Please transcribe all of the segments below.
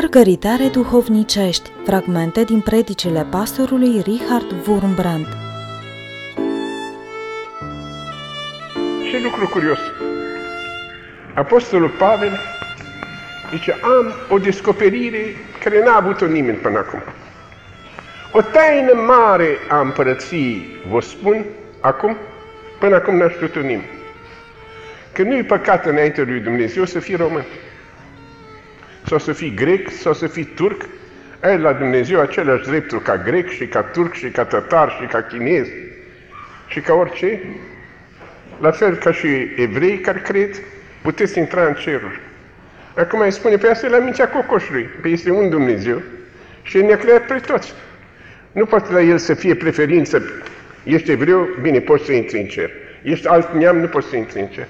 Mărgăritare duhovnicești, fragmente din predicile pastorului Richard Wurmbrand. Ce lucru curios! Apostolul Pavel zice, am o descoperire care n-a avut-o nimeni până acum. O taină mare a împărăției, vă spun, acum, până acum n-a știut-o nimeni. Că nu-i păcat înainte lui Dumnezeu să fii român sau să fii grec, sau să fii turc, ai la Dumnezeu aceleași drepturi ca grec și ca turc și ca tătar și ca chinez și ca orice. La fel ca și evrei care cred, puteți intra în ceruri. Acum îi spune, pe asta e la mintea cocoșului, pe este un Dumnezeu și ne-a creat pe toți. Nu poate la el să fie preferință, ești evreu, bine, poți să intri în cer. Ești alt neam, nu poți să intri în cer.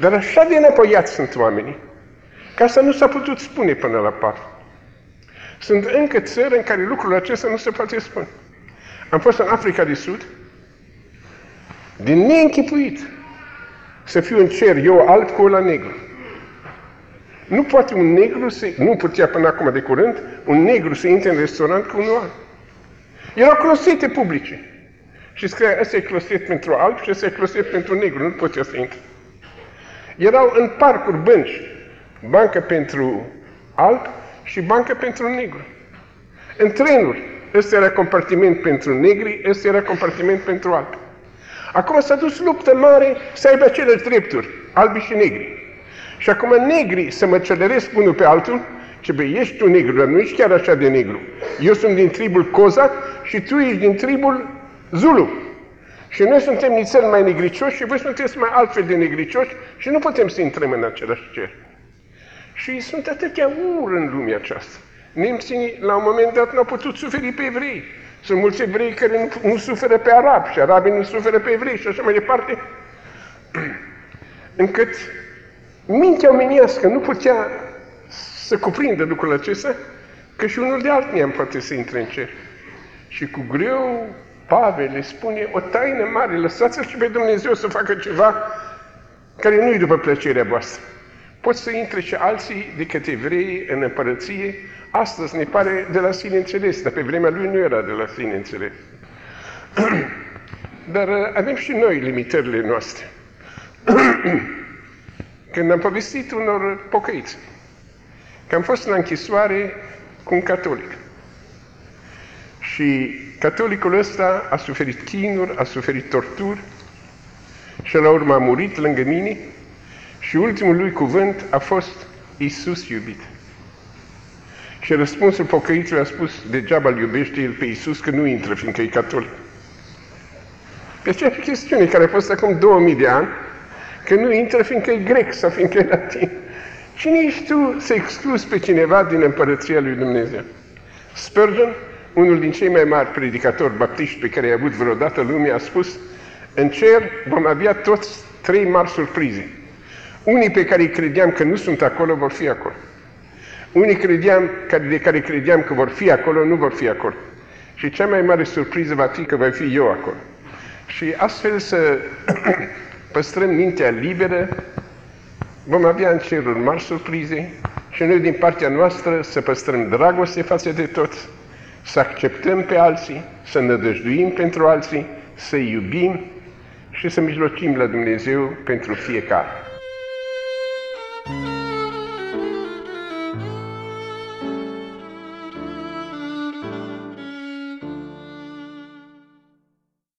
Dar așa de înapoiați sunt oamenii, Că asta nu s-a putut spune până la par. Sunt încă țări în care lucrul acesta nu se poate spune. Am fost în Africa de Sud, din neînchipuit să fiu în cer, eu alt cu la negru. Nu poate un negru să, nu putea până acum de curând, un negru să intre în restaurant cu un alb. Erau closete publice. Și scria, ăsta e closet pentru alb și ăsta e closet pentru negru, nu putea să intre. Erau în parcuri bănci, bancă pentru alb și bancă pentru negru. În trenuri, ăsta era compartiment pentru negri, ăsta era compartiment pentru alb. Acum s-a dus luptă mare să aibă aceleași drepturi, albi și negri. Și acum negri să mă celeresc unul pe altul, ce băi, ești tu negru, dar nu ești chiar așa de negru. Eu sunt din tribul Coza și tu ești din tribul Zulu. Și noi suntem nițel mai negricioși și voi sunteți mai altfel de negricioși și nu putem să intrăm în același cer. Și sunt atâtea uri în lumea aceasta. Nemții, la un moment dat, n-au putut suferi pe evrei. Sunt mulți evrei care nu, nu suferă pe arabi și arabii nu suferă pe evrei și așa mai departe. Încât mintea omenească nu putea să cuprindă lucrul acesta, că și unul de alt neam poate să intre în cer. Și cu greu Pavel le spune o taină mare, lăsați-l și pe Dumnezeu să facă ceva care nu-i după plăcerea voastră pot să intre și alții decât evrei în împărăție. Astăzi ne pare de la sine înțeles, dar pe vremea lui nu era de la sine înțeles. Dar uh, avem și noi limitările noastre. Când am povestit unor pocăiți că am fost în închisoare cu un catolic și catolicul ăsta a suferit chinuri, a suferit torturi și la urmă a murit lângă mine și ultimul lui cuvânt a fost Isus iubit. Și răspunsul pocăitului a spus, degeaba îl iubește el pe Isus că nu intră, fiindcă e catolic. Pe aceeași chestiune care a fost acum 2000 de ani, că nu intră fiindcă e grec sau fiindcă e latin. Cine ești tu să excluzi pe cineva din împărăția lui Dumnezeu? Spurgeon, unul din cei mai mari predicatori baptiști pe care i-a avut vreodată lumea, a spus, în cer vom avea toți trei mari surprize. Unii pe care credeam că nu sunt acolo, vor fi acolo. Unii credeam, de care credeam că vor fi acolo, nu vor fi acolo. Și cea mai mare surpriză va fi că voi fi eu acolo. Și astfel să păstrăm mintea liberă, vom avea în ceruri mari surprize și noi din partea noastră să păstrăm dragoste față de toți, să acceptăm pe alții, să nădăjduim pentru alții, să iubim și să mijlocim la Dumnezeu pentru fiecare.